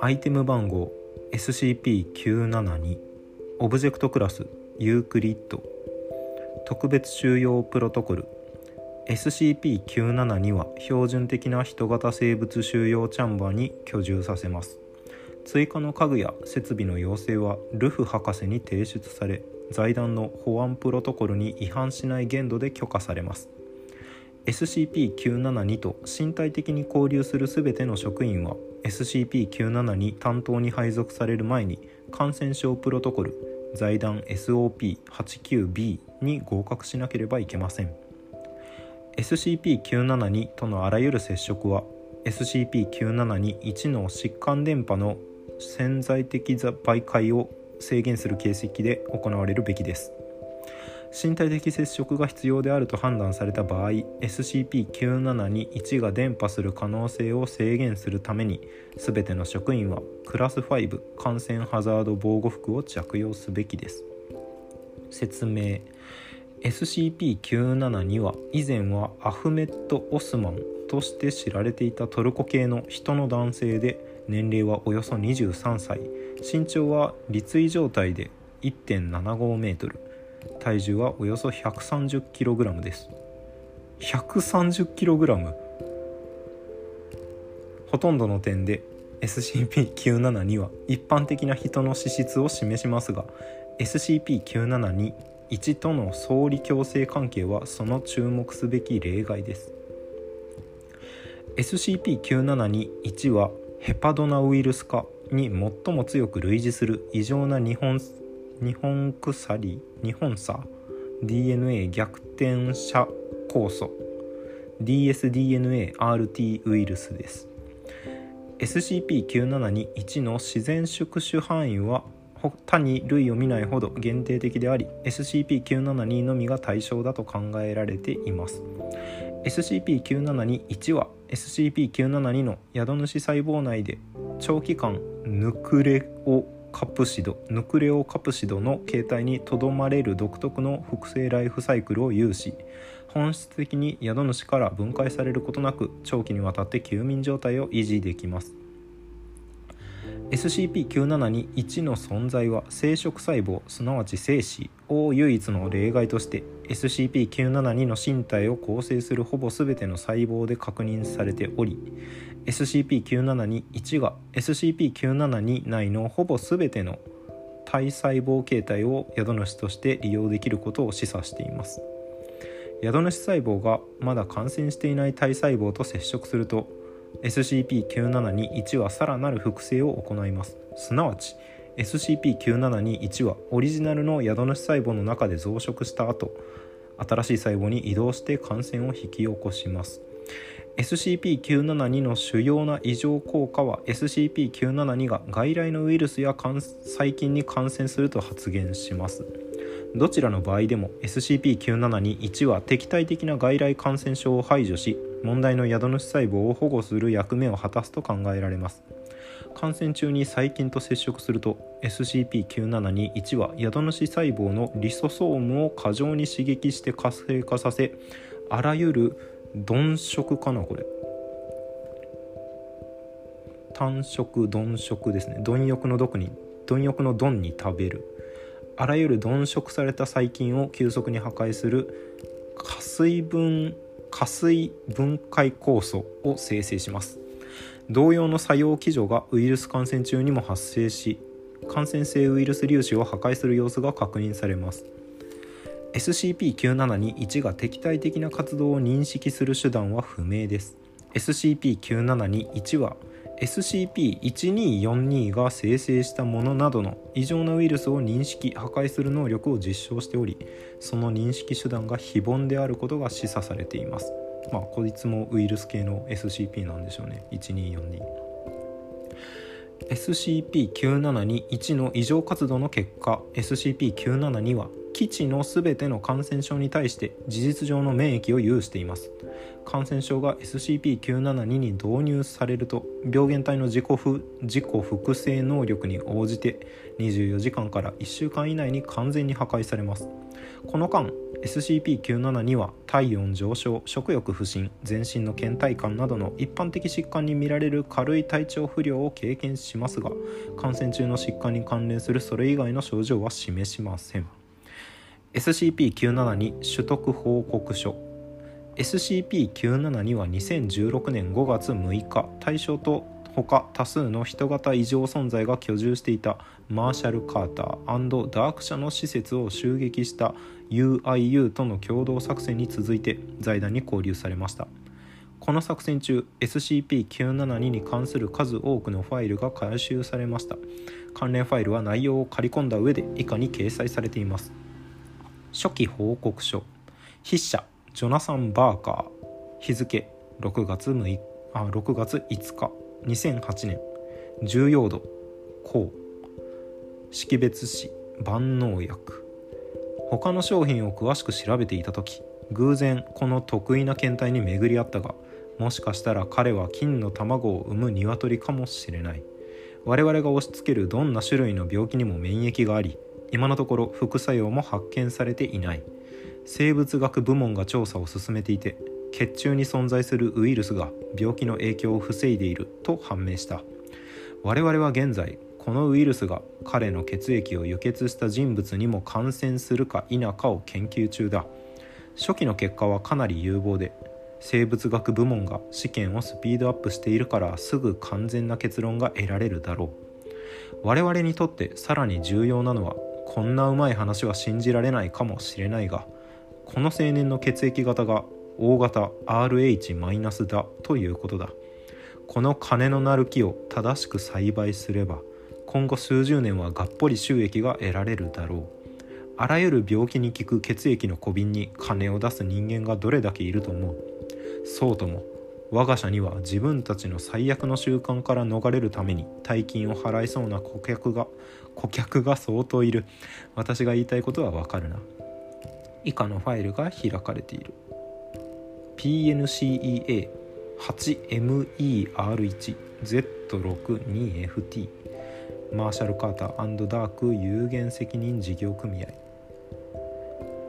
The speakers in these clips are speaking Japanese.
アイテム番号 SCP-972 オブジェクトクラスユークリッド特別収容プロトコル SCP-972 は標準的な人型生物収容チャンバーに居住させます。追加の家具や設備の要請はルフ博士に提出され財団の保安プロトコルに違反しない限度で許可されます。SCP-972 と身体的に交流する全ての職員は SCP-972 担当に配属される前に感染症プロトコル財団 SOP89B に合格しなければいけません。SCP-972 とのあらゆる接触は SCP-971 の疾患電波の潜在的媒介を制限する形式で行われるべきです。身体的接触が必要であると判断された場合 SCP-971 が伝播する可能性を制限するために全ての職員はクラス5感染ハザード防護服を着用すべきです。説明。SCP-972 は以前はアフメット・オスマンとして知られていたトルコ系の人の男性で年齢はおよそ23歳。身長は立位状態で1.75メートル。体重はおよそ 130kg です。130kg ほとんどの点で SCP-972 は一般的な人の資質を示しますが SCP-972-1 との相理共生関係はその注目すべき例外です。SCP-972-1 はヘパドナウイルス化に最も強く類似する異常な日本日本鎖日本差 DNA 逆転者酵素 dsDNA-RT ウイルスです。SCP-9721 の自然宿主範囲は他に類を見ないほど限定的であり SCP-972 のみが対象だと考えられています。SCP-972-1 は SCP-972 の宿主細胞内で長期間ヌクレオカプシドヌクレオカプシドの形態にとどまれる独特の複製ライフサイクルを有し本質的に宿主から分解されることなく長期にわたって休眠状態を維持できます。SCP-972-1 の存在は生殖細胞すなわち精子を唯一の例外として SCP-972 の身体を構成するほぼ全ての細胞で確認されており SCP-972-1 が SCP-972 内のほぼ全ての体細胞形態を宿主として利用できることを示唆しています。宿主細胞がまだ感染していない体細胞と接触すると SCP-972-1 はさらなる複製を行います。すなわち SCP-972-1 はオリジナルの宿主細胞の中で増殖した後新しい細胞に移動して感染を引き起こします。SCP-972 の主要な異常効果は SCP-972 が外来のウイルスや細菌に感染すると発言します。どちらの場合でも SCP-972-1 は敵対的な外来感染症を排除し問題の宿主細胞を保護する役目を果たすと考えられます。感染中に細菌と接触すると SCP-972-1 は宿主細胞のリソソームを過剰に刺激して活性化させあらゆる鈍食かなこれ。単食鈍食ですね。貪欲の毒に貪欲の鈍に食べる。あらゆる鈍食された細菌を急速に破壊する加水分加水分解酵素を生成します。同様の作用基準がウイルス感染中にも発生し感染性ウイルス粒子を破壊する様子が確認されます。SCP-972-1 が敵対的な活動を認識する手段は不明です。SCP-972-1 は SCP-1242 が生成したものなどの異常なウイルスを認識破壊する能力を実証しておりその認識手段が非凡であることが示唆されています。まあこいつもウイルス系の SCP なんでしょうね。1242 SCP-972-1 の異常活動の結果 SCP-972 は基地の全ての感染症に対して事実上の免疫を有しています。感染症が SCP-972 に導入されると病原体の自己自己複製能力に応じて24時間から1週間以内に完全に破壊されます。この間 SCP-97 には体温上昇食欲不振全身の倦怠感などの一般的疾患に見られる軽い体調不良を経験しますが感染中の疾患に関連するそれ以外の症状は示しません。SCP-97 に取得報告書。SCP-97 には2016年5月6日対象と他多数の人型異常存在が居住していたマーシャル・カーターダーク社の施設を襲撃した UIU との共同作戦に続いて財団に交流されました。この作戦中 SCP-972 に関する数多くのファイルが回収されました。関連ファイルは内容を刈り込んだ上で以下に掲載されています。初期報告書。筆者ジョナサン・バーカー。日付6月 ,6 あ6月5日。2008年重要度項識別子万能薬。他の商品を詳しく調べていた時偶然この得意な検体に巡り合ったがもしかしたら彼は金の卵を産む鶏かもしれない。我々が押し付けるどんな種類の病気にも免疫があり今のところ副作用も発見されていない。生物学部門が調査を進めていて血中に存在するウイルスが病気の影響を防いでいると判明した。我々は現在このウイルスが彼の血液を輸血した人物にも感染するか否かを研究中だ。初期の結果はかなり有望で生物学部門が試験をスピードアップしているからすぐ完全な結論が得られるだろう。我々にとってさらに重要なのはこんなうまい話は信じられないかもしれないがこの青年の血液型が大型 RH- だということだ。この金のなる木を正しく栽培すれば今後数十年はがっぽり収益が得られるだろう。あらゆる病気に効く血液の小瓶に金を出す人間がどれだけいると思う。そうとも我が社には自分たちの最悪の習慣から逃れるために大金を払いそうな顧客が顧客が相当いる。私が言いたいことはわかるな。以下のファイルが開かれている。PNCEA8MER1Z62FT マーシャル・カーターダーク有限責任事業組合。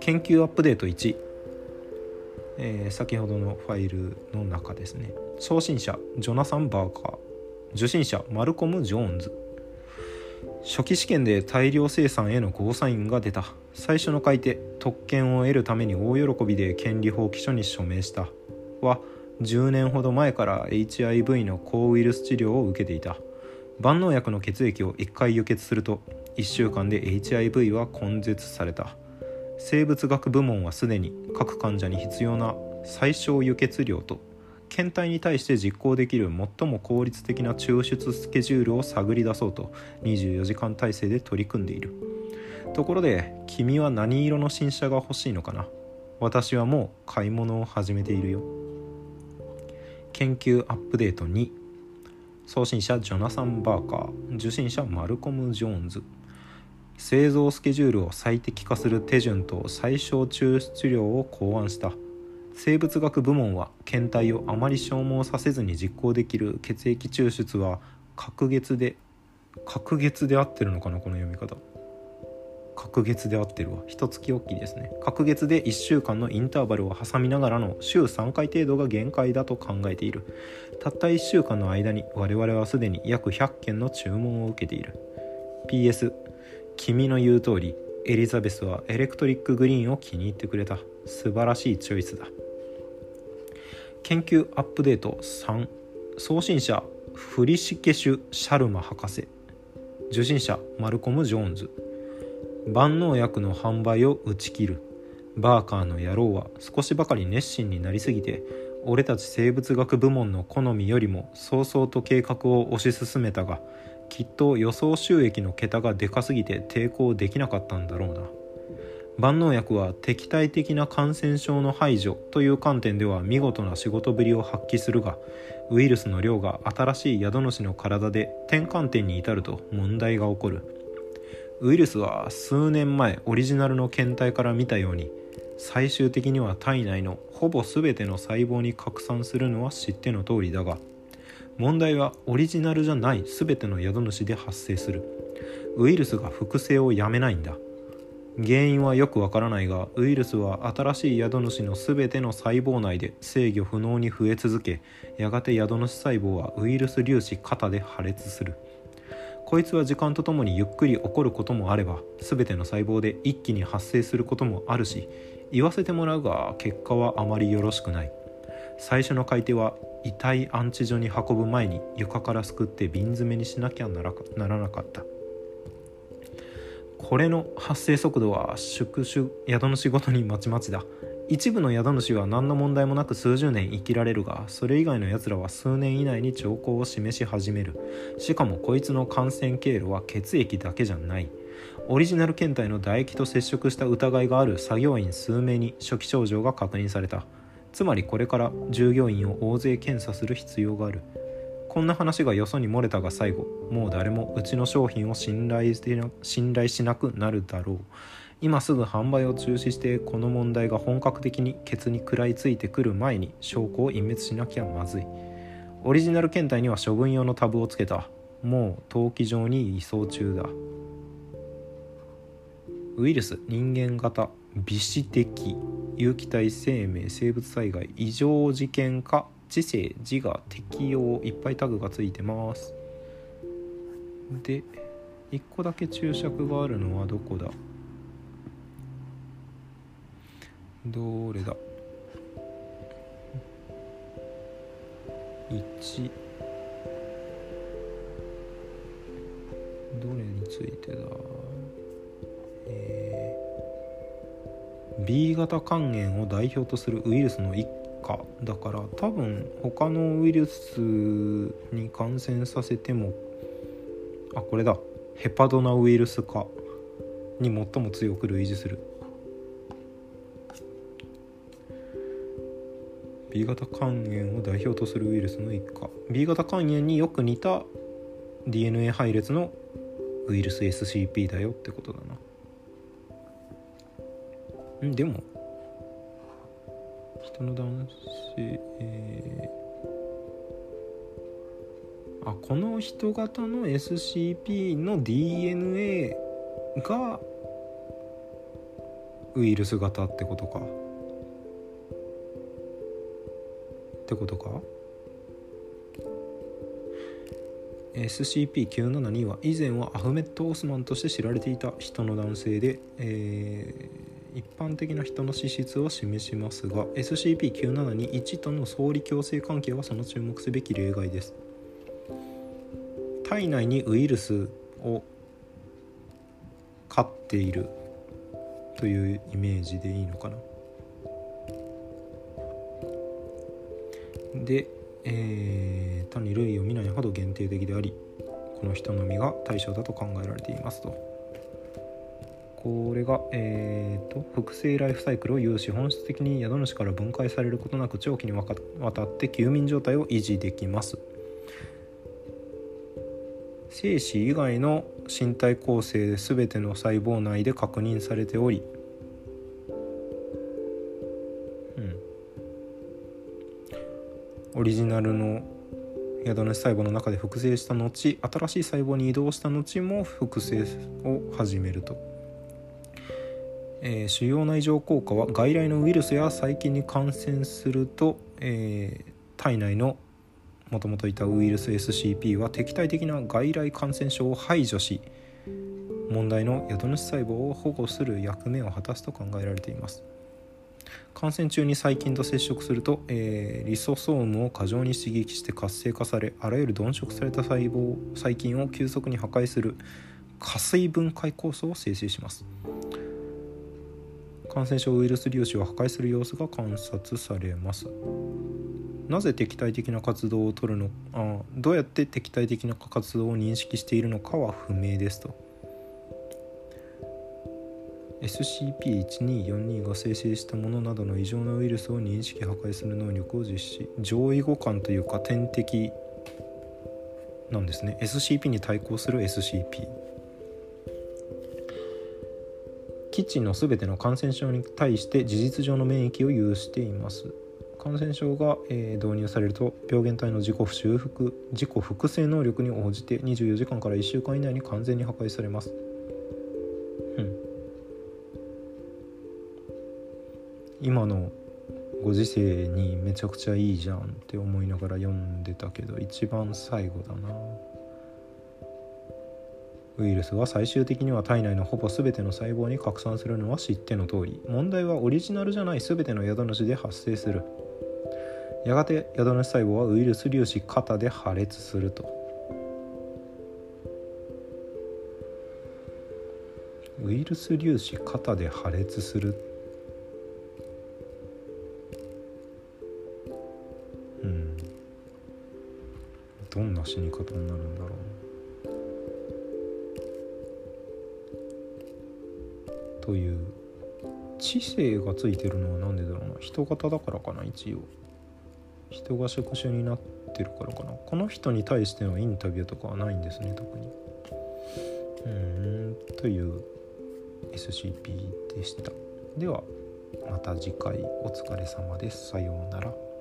研究アップデート1、えー、先ほどのファイルの中ですね。送信者ジョナサン・バーカー。受信者マルコム・ジョーンズ。初期試験で大量生産へのゴーサインが出た。最初の書いて特権を得るために大喜びで権利放棄書に署名したは10年ほど前から HIV の抗ウイルス治療を受けていた。万能薬の血液を1回輸血すると1週間で HIV は根絶された。生物学部門はすでに各患者に必要な最小輸血量と検体に対して実行できる最も効率的な抽出スケジュールを探り出そうと24時間体制で取り組んでいる。ところで君は何色の新車が欲しいのかな？私はもう買い物を始めているよ。研究アップデート2送信者ジョナサン・バーカー。受信者マルコム・ジョーンズ。製造スケジュールを最適化する手順と最小抽出量を考案した。生物学部門は検体をあまり消耗させずに実行できる血液抽出は隔月で隔月で合ってるのかな？この読み方。隔月で合ってるわ。一月おきですね。隔月で1週間のインターバルを挟みながらの週3回程度が限界だと考えている。たった1週間の間に我々はすでに約100件の注文を受けている。PS 君の言う通りエリザベスはエレクトリックグリーンを気に入ってくれた。素晴らしいチョイスだ。研究アップデート3送信者フリシケシュ・シャルマ博士。受信者マルコム・ジョーンズ。万能薬の販売を打ち切る。バーカーの野郎は少しばかり熱心になりすぎて俺たち生物学部門の好みよりも早々と計画を推し進めたがきっと予想収益の桁がでかすぎて抵抗できなかったんだろうな。万能薬は敵対的な感染症の排除という観点では見事な仕事ぶりを発揮するがウイルスの量が新しい宿主の体で転換点に至ると問題が起こる。ウイルスは数年前オリジナルの検体から見たように最終的には体内のほぼ全ての細胞に拡散するのは知っての通りだが問題はオリジナルじゃない全ての宿主で発生する。ウイルスが複製をやめないんだ。原因はよくわからないがウイルスは新しい宿主の全ての細胞内で制御不能に増え続けやがて宿主細胞はウイルス粒子肩で破裂する。こいつは時間とともにゆっくり起こることもあれば全ての細胞で一気に発生することもあるし言わせてもらうが結果はあまりよろしくない。最初の買い手は遺体安置所に運ぶ前に床からすくって瓶詰めにしなきゃならなかった。これの発生速度は宿主宿主ごとにまちまちだ一部の宿主は何の問題もなく数十年生きられるがそれ以外のやつらは数年以内に兆候を示し始める。しかもこいつの感染経路は血液だけじゃない。オリジナル検体の唾液と接触した疑いがある作業員数名に初期症状が確認された。つまりこれから従業員を大勢検査する必要がある。こんな話がよそに漏れたが最後もう誰もうちの商品を信頼信頼しなくなるだろう。今すぐ販売を中止してこの問題が本格的にケツに食らいついてくる前に証拠を隠滅しなきゃまずい。オリジナル検体には処分用のタブをつけた。もう登記上に移送中だ。ウイルス人間型微視的有機体生命生物災害異常事件化知性自我適用いっぱいタグがついてます。で1個だけ注釈があるのはどこだ？どれだ？1どれについてだ？えー、B 型肝炎を代表とするウイルスの一かだから多分他のウイルスに感染させてもあこれだ。ヘパドナウイルス化に最も強く類似する。B 型肝炎を代表とするウイルスの一家。B 型肝炎によく似た DNA 配列のウイルス SCP だよってことだな。ん？でも人の男性、えー、あこの人型の SCP の DNA がウイルス型ってことか。ってことか？SCP-972 は以前はアフメット・オスマンとして知られていた人の男性で、えー一般的な人の資質を示しますが SCP-971 との相理共生関係はその注目すべき例外です。体内にウイルスを飼っているというイメージでいいのかな？で、えー、単に類を見ないほど限定的でありこの人のみが対象だと考えられていますと。これが、えーと、複製ライフサイクルを有し本質的に宿主から分解されることなく長期にわたって休眠状態を維持できます精子以外の身体構成全ての細胞内で確認されており、オリジナルの宿主細胞の中で複製した後新しい細胞に移動した後も複製を始めると。えー、主要な異常効果は外来のウイルスや細菌に感染すると、えー、体内のもともといたウイルス SCP は敵対的な外来感染症を排除し問題の宿主細胞を保護する役目を果たすと考えられています感染中に細菌と接触すると、えー、リソソームを過剰に刺激して活性化されあらゆる鈍色された細胞細菌を急速に破壊する加水分解酵素を生成します。感染症ウイルス粒子を破壊する様子が観察されます。なぜ敵対的な活動を取るの？あどうやって敵対的な活動を認識しているのかは不明ですと。SCP-1242 が生成したものなどの異常なウイルスを認識破壊する能力を実施。上位互換というか点滴なんですね。SCP に対抗する SCP 基地の全ての感染症に対して事実上の免疫を有しています。感染症が、えー、導入されると病原体の自己修復自己複製能力に応じて24時間から1週間以内に完全に破壊されます、今のご時世にめちゃくちゃいいじゃんって思いながら読んでたけど一番最後だな。ウイルスは最終的には体内のほぼ全ての細胞に拡散するのは知っての通り問題はオリジナルじゃない全ての宿主で発生する。やがて宿主細胞はウイルス粒子肩で破裂すると。ウイルス粒子肩で破裂するうんという知性がついてるのは何でだろうな。人型だからかな一応。人が触手になってるからかな。この人に対してのインタビューとかはないんですね特に。うーんという SCP でした。ではまた次回お疲れ様です。さようなら。